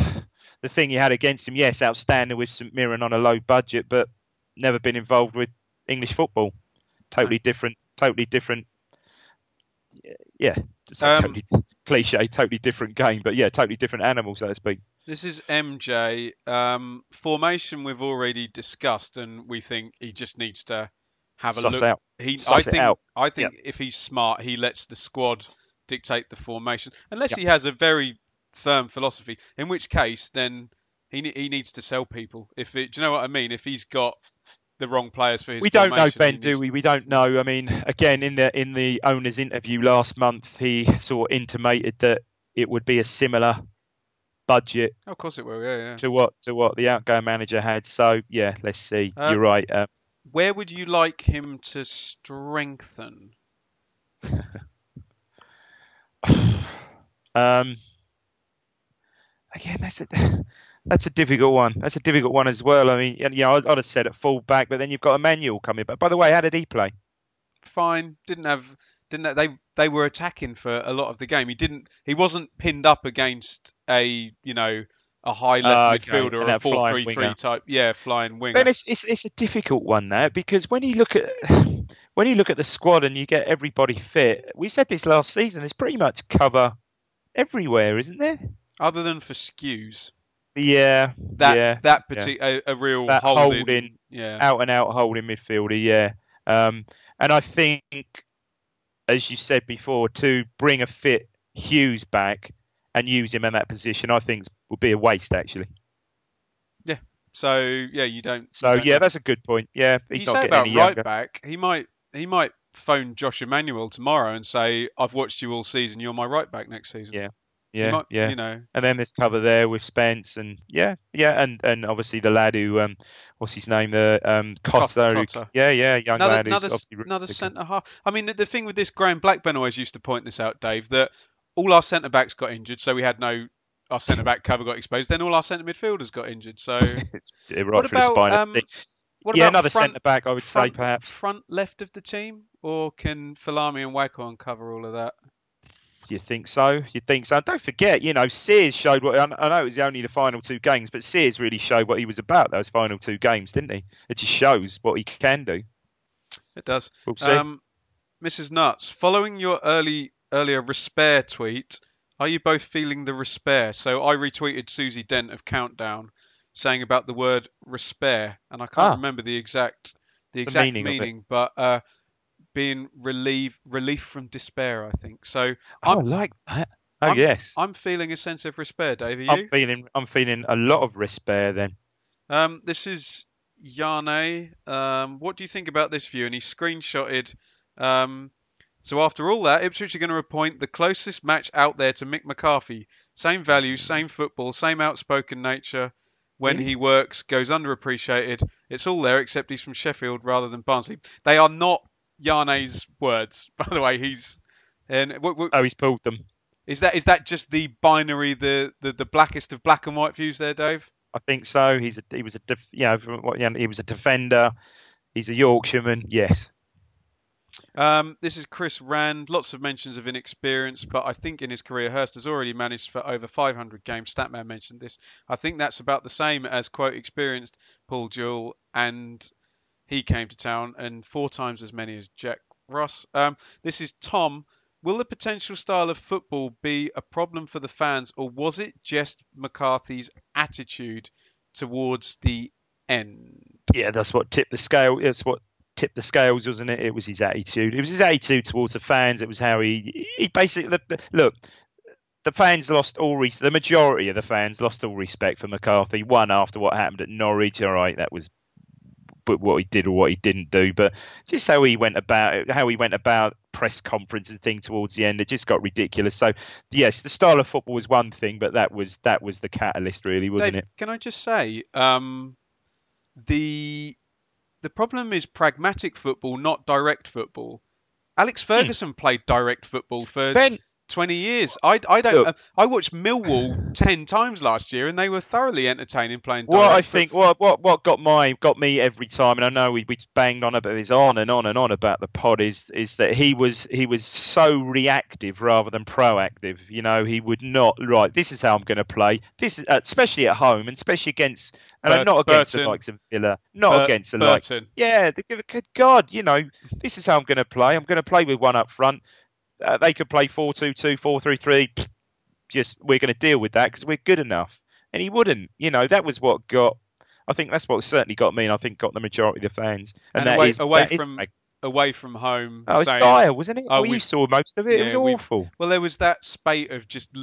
Speaker 5: The thing he had against him, yes, outstanding with St Mirren on a low budget, but never been involved with English football. Totally different. Totally different. Yeah,
Speaker 4: Um,
Speaker 5: totally cliche, totally different game, but yeah, totally different animal, so to speak.
Speaker 4: This is MJ. Um, formation we've already discussed, and we think he just needs to have a
Speaker 5: Suss
Speaker 4: look.
Speaker 5: out.
Speaker 4: He,
Speaker 5: Suss
Speaker 4: I think,
Speaker 5: out.
Speaker 4: I think if he's smart, he lets the squad dictate the formation, unless
Speaker 5: Yep.
Speaker 4: he has a very firm philosophy. In which case, then he he needs to sell people. If it, do you know what I mean? If he's got the wrong players for his
Speaker 5: we don't know Ben, do we? We don't know. I mean, again, in the in the owner's interview last month, he sort of intimated that it would be a similar budget
Speaker 4: of course it will. Yeah, yeah.
Speaker 5: to what to what the outgoing manager had. So yeah, let's see.
Speaker 4: Uh,
Speaker 5: You're right. Um,
Speaker 4: Where would you like him to strengthen? [sighs]
Speaker 5: um, again, that's a that's a difficult one. That's a difficult one as well. I mean, you know, I'd, I'd have said at full back, but then you've got Emmanuel coming. But by the way, how did he play?
Speaker 4: fine. Didn't have didn't have, they they were attacking for a lot of the game. He didn't he wasn't pinned up against a you know a high left
Speaker 5: ah, okay,
Speaker 4: midfielder or a
Speaker 5: a flying
Speaker 4: four three three
Speaker 5: winger.
Speaker 4: type yeah flying winger.
Speaker 5: Then it's, it's it's a difficult one there because when you look at [sighs] when you look at the squad and you get everybody fit, we said this last season. There's pretty much cover everywhere, isn't there?
Speaker 4: Other than for Skuse,
Speaker 5: Yeah,
Speaker 4: that
Speaker 5: yeah,
Speaker 4: that
Speaker 5: yeah.
Speaker 4: particular a, a real
Speaker 5: that
Speaker 4: holding,
Speaker 5: holding,
Speaker 4: yeah.
Speaker 5: out and out holding midfielder. Yeah, um, and I think, as you said before, to bring a fit Huws back and use him in that position, I think would be a waste actually. Yeah.
Speaker 4: So yeah, you don't. you
Speaker 5: So
Speaker 4: don't
Speaker 5: yeah,
Speaker 4: know.
Speaker 5: that's a good point. Yeah, he's
Speaker 4: you
Speaker 5: not
Speaker 4: say
Speaker 5: getting
Speaker 4: about right
Speaker 5: younger.
Speaker 4: back. He might he might phone Josh Emmanuel tomorrow and say, "I've watched you all season. You're my right back next season."
Speaker 5: Yeah. Yeah,
Speaker 4: might-
Speaker 5: yeah.
Speaker 4: You know,
Speaker 5: And then this cover there with Spence and yeah, yeah, and and obviously the lad who um, what's his name, the um Costa, who-
Speaker 4: Costa.
Speaker 5: yeah, yeah, young
Speaker 4: another
Speaker 5: lad
Speaker 4: another, another centre half. I mean, the, the thing with this, Graham Blackburn always used to point this out, Dave, that all our centre backs got injured, so we had no. Our centre back cover got exposed. Then all our centre midfielders got injured. So [laughs] what about um, what
Speaker 5: yeah,
Speaker 4: about
Speaker 5: another
Speaker 4: front,
Speaker 5: centre back, I would
Speaker 4: front,
Speaker 5: say perhaps.
Speaker 4: front left of the team, or can Folami and Waghorn cover all of that?
Speaker 5: You think so? You think so? Don't forget, you know, Sears showed what I know it was only the final two games, but Sears really showed what he was about those final two games, didn't he? It just shows what he can do.
Speaker 4: It does.
Speaker 5: We'll see.
Speaker 4: Um, Mrs. Nuts, following your early earlier Respair tweet, are you both feeling the Respair? So I retweeted Susie Dent of Countdown saying about the word Respair, and I can't
Speaker 5: Ah.
Speaker 4: remember the exact the exact
Speaker 5: meaning
Speaker 4: meaning, but uh, being relief relief from despair, I think. So
Speaker 5: Oh, I
Speaker 4: I'm,
Speaker 5: like that. Oh
Speaker 4: I'm-
Speaker 5: yes,
Speaker 4: I'm feeling a sense of Respair, Dave. Are you?
Speaker 5: I'm feeling I'm feeling a lot of despair then.
Speaker 4: Um, this is Yane. Um, what do you think about this view? And he screenshotted. Um, so after all that, Ipswich are going to appoint the closest match out there to Mick McCarthy. Same values, same football, same outspoken nature. When he works, goes underappreciated. It's all there except he's from Sheffield rather than Barnsley. They are not Yane's words, [laughs] by the way. He's and what, what,
Speaker 5: Oh, he's pulled them.
Speaker 4: is that is that just the binary, the, the the blackest of black and white views there, Dave?
Speaker 5: I think so. He's a he was a def, you know what- you know, he was a defender. He's a Yorkshireman. Yes.
Speaker 4: Um, this is Chris Rand. Lots of mentions of inexperience, but I think in his career, Hurst has already managed for over 500 games. Statman mentioned this. I think that's about the same as quote experienced Paul Jewell, and he came to town, and four times as many as Jack Ross. Um, this is Tom. Will the potential style of football be a problem for the fans, or was it just McCarthy's attitude towards the end?
Speaker 5: Yeah, that's what tipped the scale. That's what tipped the scales, wasn't it? It was his attitude. It was his attitude towards the fans. It was how he he basically look. The fans lost all res- the majority of the fans lost all respect for McCarthy. One after what happened at Norwich. All right, that was what he did or what he didn't do, but just how he went about how he went about press conference and thing towards the end, it just got ridiculous. So yes, the style of football was one thing, but that was that was the catalyst, really, wasn't
Speaker 4: Dave,
Speaker 5: it?
Speaker 4: Can I just say, um, the the problem is pragmatic football, not direct football. Alex Ferguson hmm. played direct football for
Speaker 5: ben,
Speaker 4: 20 years. I, I don't. Uh, I watched Millwall 10 times last year, and they were thoroughly entertaining playing.
Speaker 5: What I think, what what what got my got me every time, and I know we, we banged on about this on and on and on about the pod is is that he was he was so reactive rather than proactive. You know, he would not right. This is how I'm going to play. This is uh, especially at home, and especially against. And Bur- not against Burton. the likes of Villa, not Bur- against the likes. Yeah, the, God, you know, this is how I'm going to play. I'm going to play with one up front uh, they could play 4 2 2, 4 3 3. Just, we're going to deal with that because we're good enough. And he wouldn't. You know, that was what got. I think that's what certainly got me, and I think got the majority of the fans. And,
Speaker 4: and away,
Speaker 5: is,
Speaker 4: away from is, away from home.
Speaker 5: Oh, it was
Speaker 4: saying,
Speaker 5: dire, wasn't it? Oh, you saw most of it. Yeah, it was awful.
Speaker 4: Well, there was that spate of just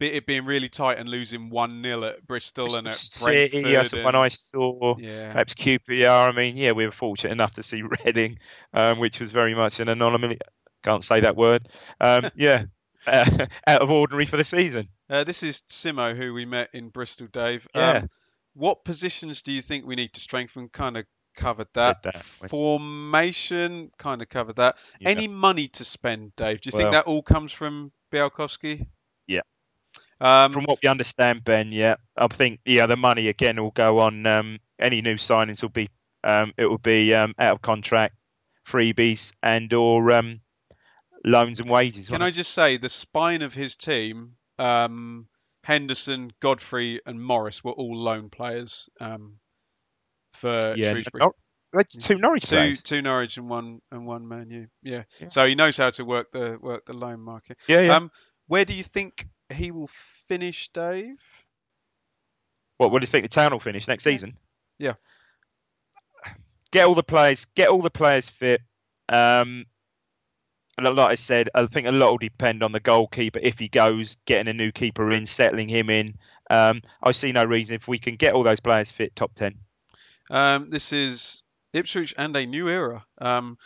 Speaker 4: it being really tight and losing 1 0 at Bristol and at Brentford. Yes,
Speaker 5: and, when I saw yeah. perhaps QPR, I mean, yeah, we were fortunate enough to see Reading, um, which was very much an anomaly, can't say that word. Um, [laughs] yeah, uh, [laughs] out of ordinary for the season.
Speaker 4: Uh, this is Simo, who we met in Bristol, Dave.
Speaker 5: Yeah.
Speaker 4: Um, what positions do you think we need to strengthen? Kind of covered that. that Formation, kind of covered that. Yeah. Any money to spend, Dave? Do you well, think that all comes from Bialkowski?
Speaker 5: Yeah.
Speaker 4: Um,
Speaker 5: from what we understand, Ben, yeah, I think yeah, the money again will go on. Um, any new signings will be um, it will be um, out of contract, freebies, and or um, loans and wages.
Speaker 4: Can I just say the spine of his team, um, Henderson, Godfrey, and Morris were all loan players um, for yeah, Shrewsbury.
Speaker 5: Two Norwich
Speaker 4: two,
Speaker 5: players.
Speaker 4: Two Norwich and one and one Man U. Yeah. yeah. So he knows how to work the work the loan market.
Speaker 5: Yeah, yeah.
Speaker 4: Um, where do you think he will finish, Dave?
Speaker 5: What? What do you think the town will finish next season?
Speaker 4: Yeah.
Speaker 5: Get all the players. Get all the players fit. Um, like I said, I think a lot will depend on the goalkeeper if he goes, getting a new keeper in, settling him in. Um, I see no reason if we can get all those players fit, top ten.
Speaker 4: Um, this is Ipswich and a new era. Um,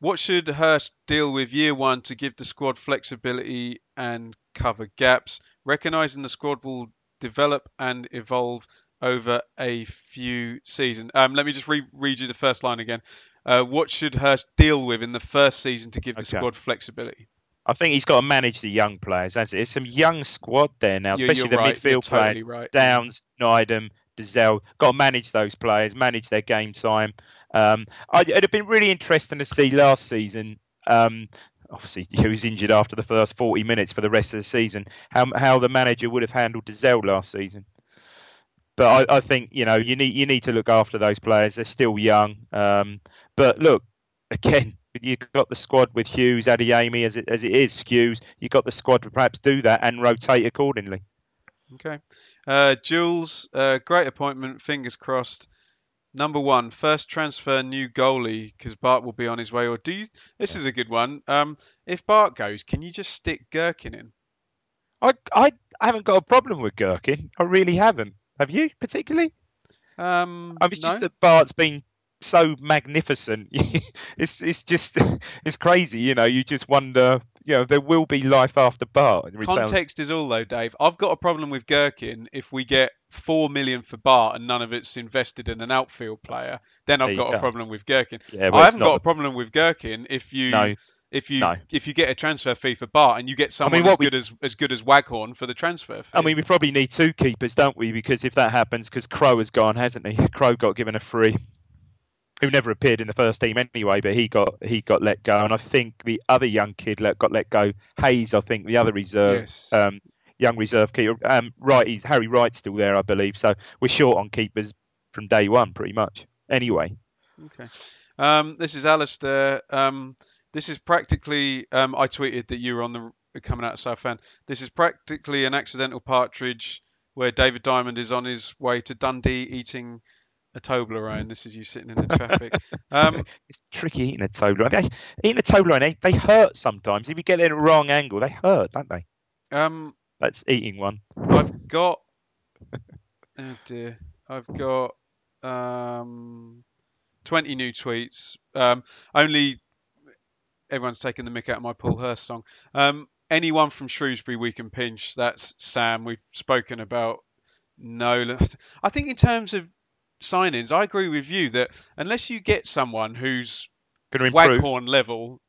Speaker 4: what should Hurst deal with year one to give the squad flexibility and cover gaps, recognizing the squad will develop and evolve over a few seasons? Um, let me just re- read you the first line again. Uh, what should Hurst deal with in the first season to give the okay. squad flexibility?
Speaker 5: I think he's got to manage the young players. That's it. It's some young squad there now, especially
Speaker 4: you're
Speaker 5: the
Speaker 4: right.
Speaker 5: midfield
Speaker 4: totally
Speaker 5: players.
Speaker 4: Right.
Speaker 5: Downs, Nydam, Dozzell. Got to manage those players, manage their game time. Um, I, it'd have been really interesting to see last season. Um, obviously, [laughs] he was injured after the first 40 minutes for the rest of the season. How how the manager would have handled Dozzell last season but I, I, think you know you need you need to look after those players. They're still young. Um, but look, again, you've got the squad with Huws, Adeyemi as it as it is. Skuse, you've got the squad to perhaps do that and rotate accordingly.
Speaker 4: Okay, uh, Jules, uh, great appointment. Fingers crossed. Number one, first transfer new goalie because Bart will be on his way. Or do you, this is a good one. Um, if Bart goes, can you just stick Gerken in?
Speaker 5: I, I I haven't got a problem with Gerken. I really haven't. Have you particularly?
Speaker 4: Um,
Speaker 5: I mean, it's
Speaker 4: no.
Speaker 5: just that Bart's been so magnificent. [laughs] it's it's just [laughs] it's crazy. You know, you just wonder. You know, there will be life after Bart.
Speaker 4: Context is all, though, Dave. I've got a problem with Gerken if we get four million for Bart and none of it's invested in an outfield player. Then I've got go. a problem with Gerken.
Speaker 5: Yeah,
Speaker 4: I haven't got a problem with Gerken if you
Speaker 5: no
Speaker 4: if you
Speaker 5: no.
Speaker 4: if you get a transfer fee for Bart and you get someone I mean, as we, good as as good as Waghorn for the transfer fee.
Speaker 5: I mean, we probably need two keepers, don't we? Because if that happens, because Crowe has gone, hasn't he? [laughs] Crowe got given a free, who never appeared in the first team anyway, but he got he got let go, and I think the other young kid let, got let go. Hayes, I think, the other reserve.
Speaker 4: Yes.
Speaker 5: Um, young reserve keeper. Um, right, he's Harry Wright's still there, I believe. So we're short on keepers from day one, pretty much. Anyway.
Speaker 4: Okay. Um, this is Alistair. Um, this is practically. Um, I tweeted that you were on the coming out of Southend. This is practically an accidental partridge where David Diamond is on his way to Dundee eating a Toblerone. This is you sitting in the traffic. [laughs] Um,
Speaker 5: it's tricky eating a Toblerone. I mean, eating a Toblerone, they, they hurt sometimes. If you get it at the wrong angle, they hurt, don't they?
Speaker 4: um,
Speaker 5: That's eating one.
Speaker 4: I've got. [laughs] Oh dear. I've got um, 20 new tweets. Um, only everyone's taking the mick out of my Paul Hurst song. Um, anyone from Shrewsbury we can pinch. That's Sam. We've spoken about Nolan. I think in terms of signings, I agree with you that unless you get someone who's
Speaker 5: Going to.
Speaker 4: Waghorn level,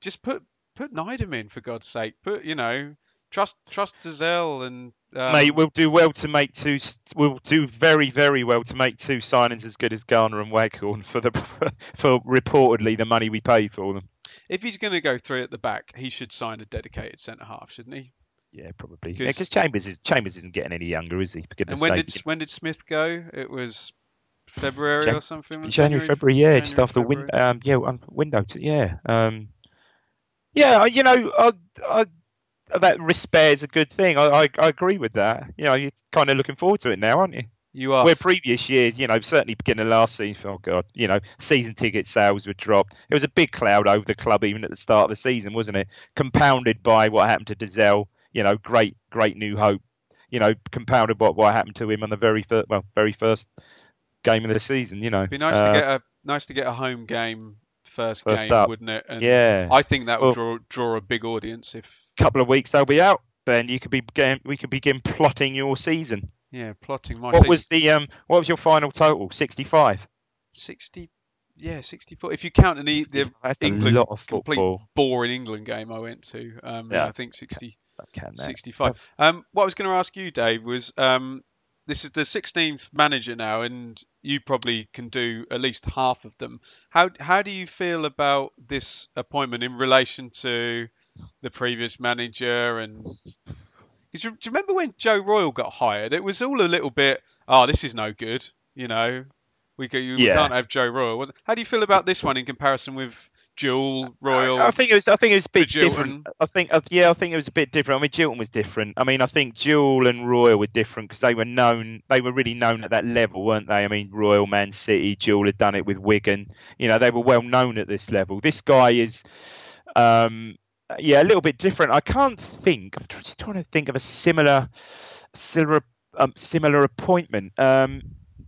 Speaker 4: just put put Nydam in for God's sake. Put you know trust trust Dozzell and um,
Speaker 5: Mate, we'll do well to make two. We'll do very, very well to make two signings as good as Garner and Waghorn for the [laughs] for reportedly the money we paid for them.
Speaker 4: If he's going to go three at the back, he should sign a dedicated centre half, shouldn't he?
Speaker 5: Yeah, probably. Because Chambers is Chambers isn't getting any younger, is he?
Speaker 4: And when
Speaker 5: sake.
Speaker 4: did when did Smith go? It was February
Speaker 5: Jan-
Speaker 4: or something. was
Speaker 5: January, February, yeah, just
Speaker 4: January,
Speaker 5: after win,
Speaker 4: February?
Speaker 5: um, yeah, um, window, to, yeah, um, yeah, you know, I, I, that respect is a good thing. I, I, I agree with that. You know, you're kind of looking forward to it now, aren't you?
Speaker 4: You are.
Speaker 5: Where previous years, you know, certainly beginning of last season, oh god, you know, season ticket sales were dropped. It was a big cloud over the club even at the start of the season, wasn't it? Compounded by what happened to Dozzell, you know, great, great new hope. You know, compounded by what happened to him on the very first, well, very first game of the season. You know,
Speaker 4: Be nice
Speaker 5: Uh,
Speaker 4: to get a nice to get a home game first,
Speaker 5: First
Speaker 4: game,
Speaker 5: up.
Speaker 4: wouldn't it? And
Speaker 5: Yeah.
Speaker 4: I think that would
Speaker 5: Well-
Speaker 4: draw draw a big audience if a
Speaker 5: couple of weeks they'll be out. Then you could be begin, we could begin plotting your season.
Speaker 4: Yeah, plotting my
Speaker 5: What was the um? What was your final total? Sixty-five.
Speaker 4: 60 yeah 64 if you count the, the
Speaker 5: That's a
Speaker 4: England
Speaker 5: lot of
Speaker 4: complete
Speaker 5: football.
Speaker 4: boring England game I went to um
Speaker 5: Yeah.
Speaker 4: I think 60
Speaker 5: Can that.
Speaker 4: 65 um what I was going to ask you Dave was um this is the 16th manager now and you probably can do at least half of them how how do you feel about this appointment in relation to the previous manager and 'cause do you remember when Joe Royle got hired it was all a little bit oh this is no good you know we, go, we
Speaker 5: Yeah.
Speaker 4: can't have Joe Royle how do you feel about this one in comparison with Jewell Royle
Speaker 5: I think it was. I think it was a bit different. I think. uh, Yeah, I think it was a bit different. I mean, Jilton was different. I mean, I think Jewell and Royle were different because they were known. They were really known at that level, weren't they? I mean, Royle, Man City, Jewell had done it with Wigan. You know, they were well known at this level. This guy is. Um, yeah, a little bit different. I can't think. I'm just trying to think of a similar, similar, um, similar appointment. Um,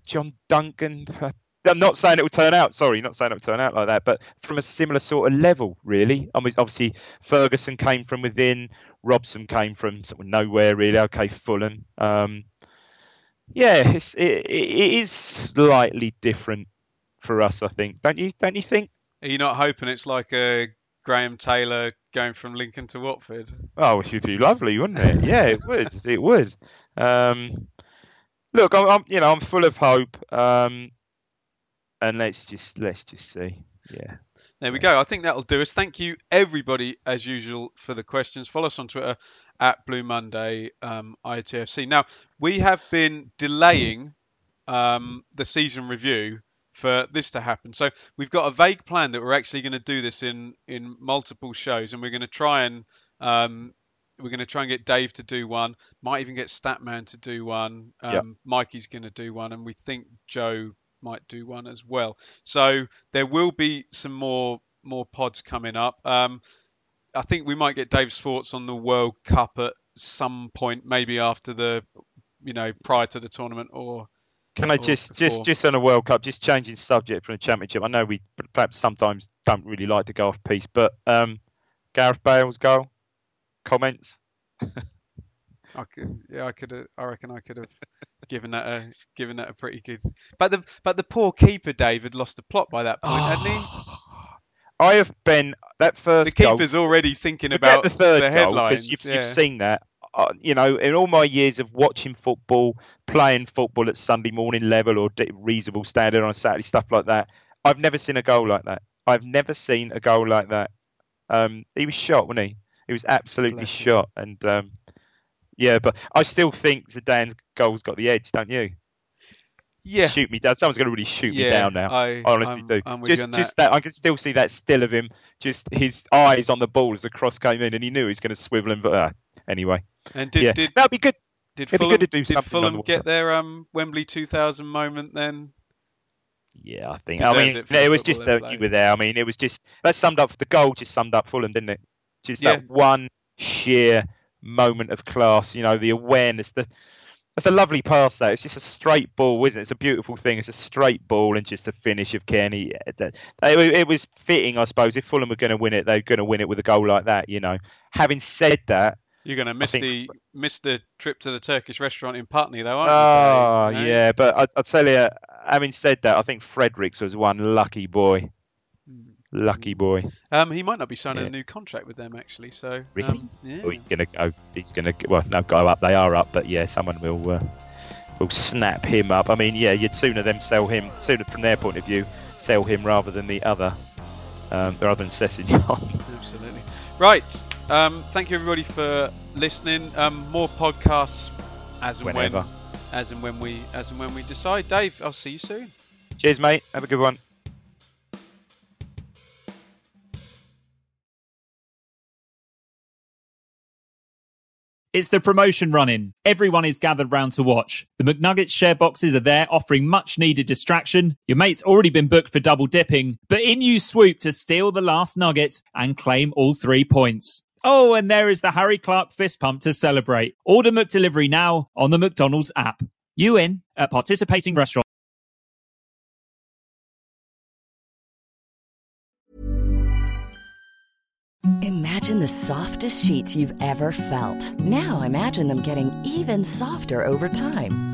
Speaker 5: John Duncan. [laughs] I'm not saying it will turn out. Sorry, not saying it will turn out like that, but from a similar sort of level, really. I mean, obviously Ferguson came from within. Robson came from sort of nowhere, really. Okay, Fulham. Um, yeah, it's, it, it is slightly different for us, I think. Don't you? Don't you think?
Speaker 4: are you not hoping it's like a Graham Taylor going from Lincoln to Watford
Speaker 5: Oh, it would be lovely, wouldn't it? [laughs] Yeah, it would. It would. Um, look, I'm, I'm, you know, I'm full of hope. Um, and let's just let's just see. Yeah.
Speaker 4: There we go. I think that'll do us. Thank you, everybody, as usual, for the questions. Follow us on Twitter at Blue Monday um, ITFC. Now, we have been delaying um, the season review for this to happen. So we've got a vague plan that we're actually going to do this in in multiple shows, and we're going to try and um, we're going to try and get Dave to do one. Might even get Statman to do one. Um,
Speaker 5: Yep.
Speaker 4: Mikey's going to do one, and we think Joe might do one as well. So there will be some more more pods coming up. Um, I think we might get Dave's thoughts on the World Cup at some point, maybe after the, you know, prior to the tournament or.
Speaker 5: Can I just
Speaker 4: before.
Speaker 5: just just on a World Cup, just changing subject from the Championship? I know we perhaps sometimes don't really like to go off piece, but um, Gareth Bale's goal comments. [laughs]
Speaker 4: I could, yeah, I could. have I reckon I could have [laughs] given that a given that a pretty good. But the but the poor keeper David lost the plot by that point, hadn't he? [sighs]
Speaker 5: I have been that
Speaker 4: The
Speaker 5: first goal.
Speaker 4: keeper's already thinking about
Speaker 5: the third
Speaker 4: the
Speaker 5: goal
Speaker 4: headlines.
Speaker 5: because you've,
Speaker 4: yeah.
Speaker 5: you've seen that. Uh, you know, in all my years of watching football, playing football at Sunday morning level or reasonable standard on a Saturday, stuff like that, I've never seen a goal like that. I've never seen a goal like that. Um, he was shot, wasn't he? He was absolutely
Speaker 4: Bless
Speaker 5: shot, and um, yeah, but I still think Zidane's goal's got the edge, don't you?
Speaker 4: Yeah.
Speaker 5: shoot me down. Someone's going to really shoot me down now.
Speaker 4: I-
Speaker 5: honestly
Speaker 4: I'm-
Speaker 5: do.
Speaker 4: I'm
Speaker 5: just just that. I can still see that still of him. Just his eyes on the ball as the cross came in, and he knew he was going to swivel him. But uh, anyway,
Speaker 4: And did
Speaker 5: yeah,
Speaker 4: did
Speaker 5: that'd be good.
Speaker 4: did
Speaker 5: it'd
Speaker 4: Fulham,
Speaker 5: good to do
Speaker 4: did Fulham
Speaker 5: the
Speaker 4: get their um Wembley 2000 moment then?
Speaker 5: Yeah, I think. I mean,
Speaker 4: it
Speaker 5: it, was just that you were there. I mean, it was just that summed up the goal. Just summed up Fulham, didn't it? Just
Speaker 4: Yeah.
Speaker 5: that one sheer moment of class. You know, the awareness. The that's a lovely pass. That it's just a straight ball, isn't it? It's a beautiful thing. It's a straight ball and just a finish of Cairney. It, it was fitting, I suppose. If Fulham were going to win it, they're going to win it with a goal like that. You know. Having said that,
Speaker 4: You're going to miss the miss the trip to the Turkish restaurant in Putney though, aren't
Speaker 5: Oh,
Speaker 4: you? Know?
Speaker 5: yeah, but I, I'll tell you, having said that, I think Fredericks was one lucky boy. Lucky boy.
Speaker 4: Um, he might not be signing
Speaker 5: Yeah.
Speaker 4: a new contract with them actually. So
Speaker 5: Really?
Speaker 4: um, yeah.
Speaker 5: Oh, he's gonna go. He's gonna well, no, go up. They are up, but yeah, someone will uh, will snap him up. I mean, yeah, you'd sooner them sell him sooner from their point of view, sell him rather than the other, um, rather than Sessegnon. [laughs]
Speaker 4: Absolutely. Right. Um, thank you everybody for listening. Um, more podcasts as and
Speaker 5: Whenever.
Speaker 4: when as and when we as and when we decide. Dave, I'll see you soon.
Speaker 5: Cheers, mate. Have a good one.
Speaker 8: It's the promotion running. Everyone is gathered round to watch. The McNuggets share boxes are there offering much needed distraction. Your mate's already been booked for double dipping, but in you swoop to steal the last nugget and claim all three points. Oh, and there is the Harry Clark fist pump to celebrate. Order McDelivery now on the McDonald's app. You in at participating restaurants.
Speaker 9: Imagine the softest sheets you've ever felt. Now imagine them getting even softer over time.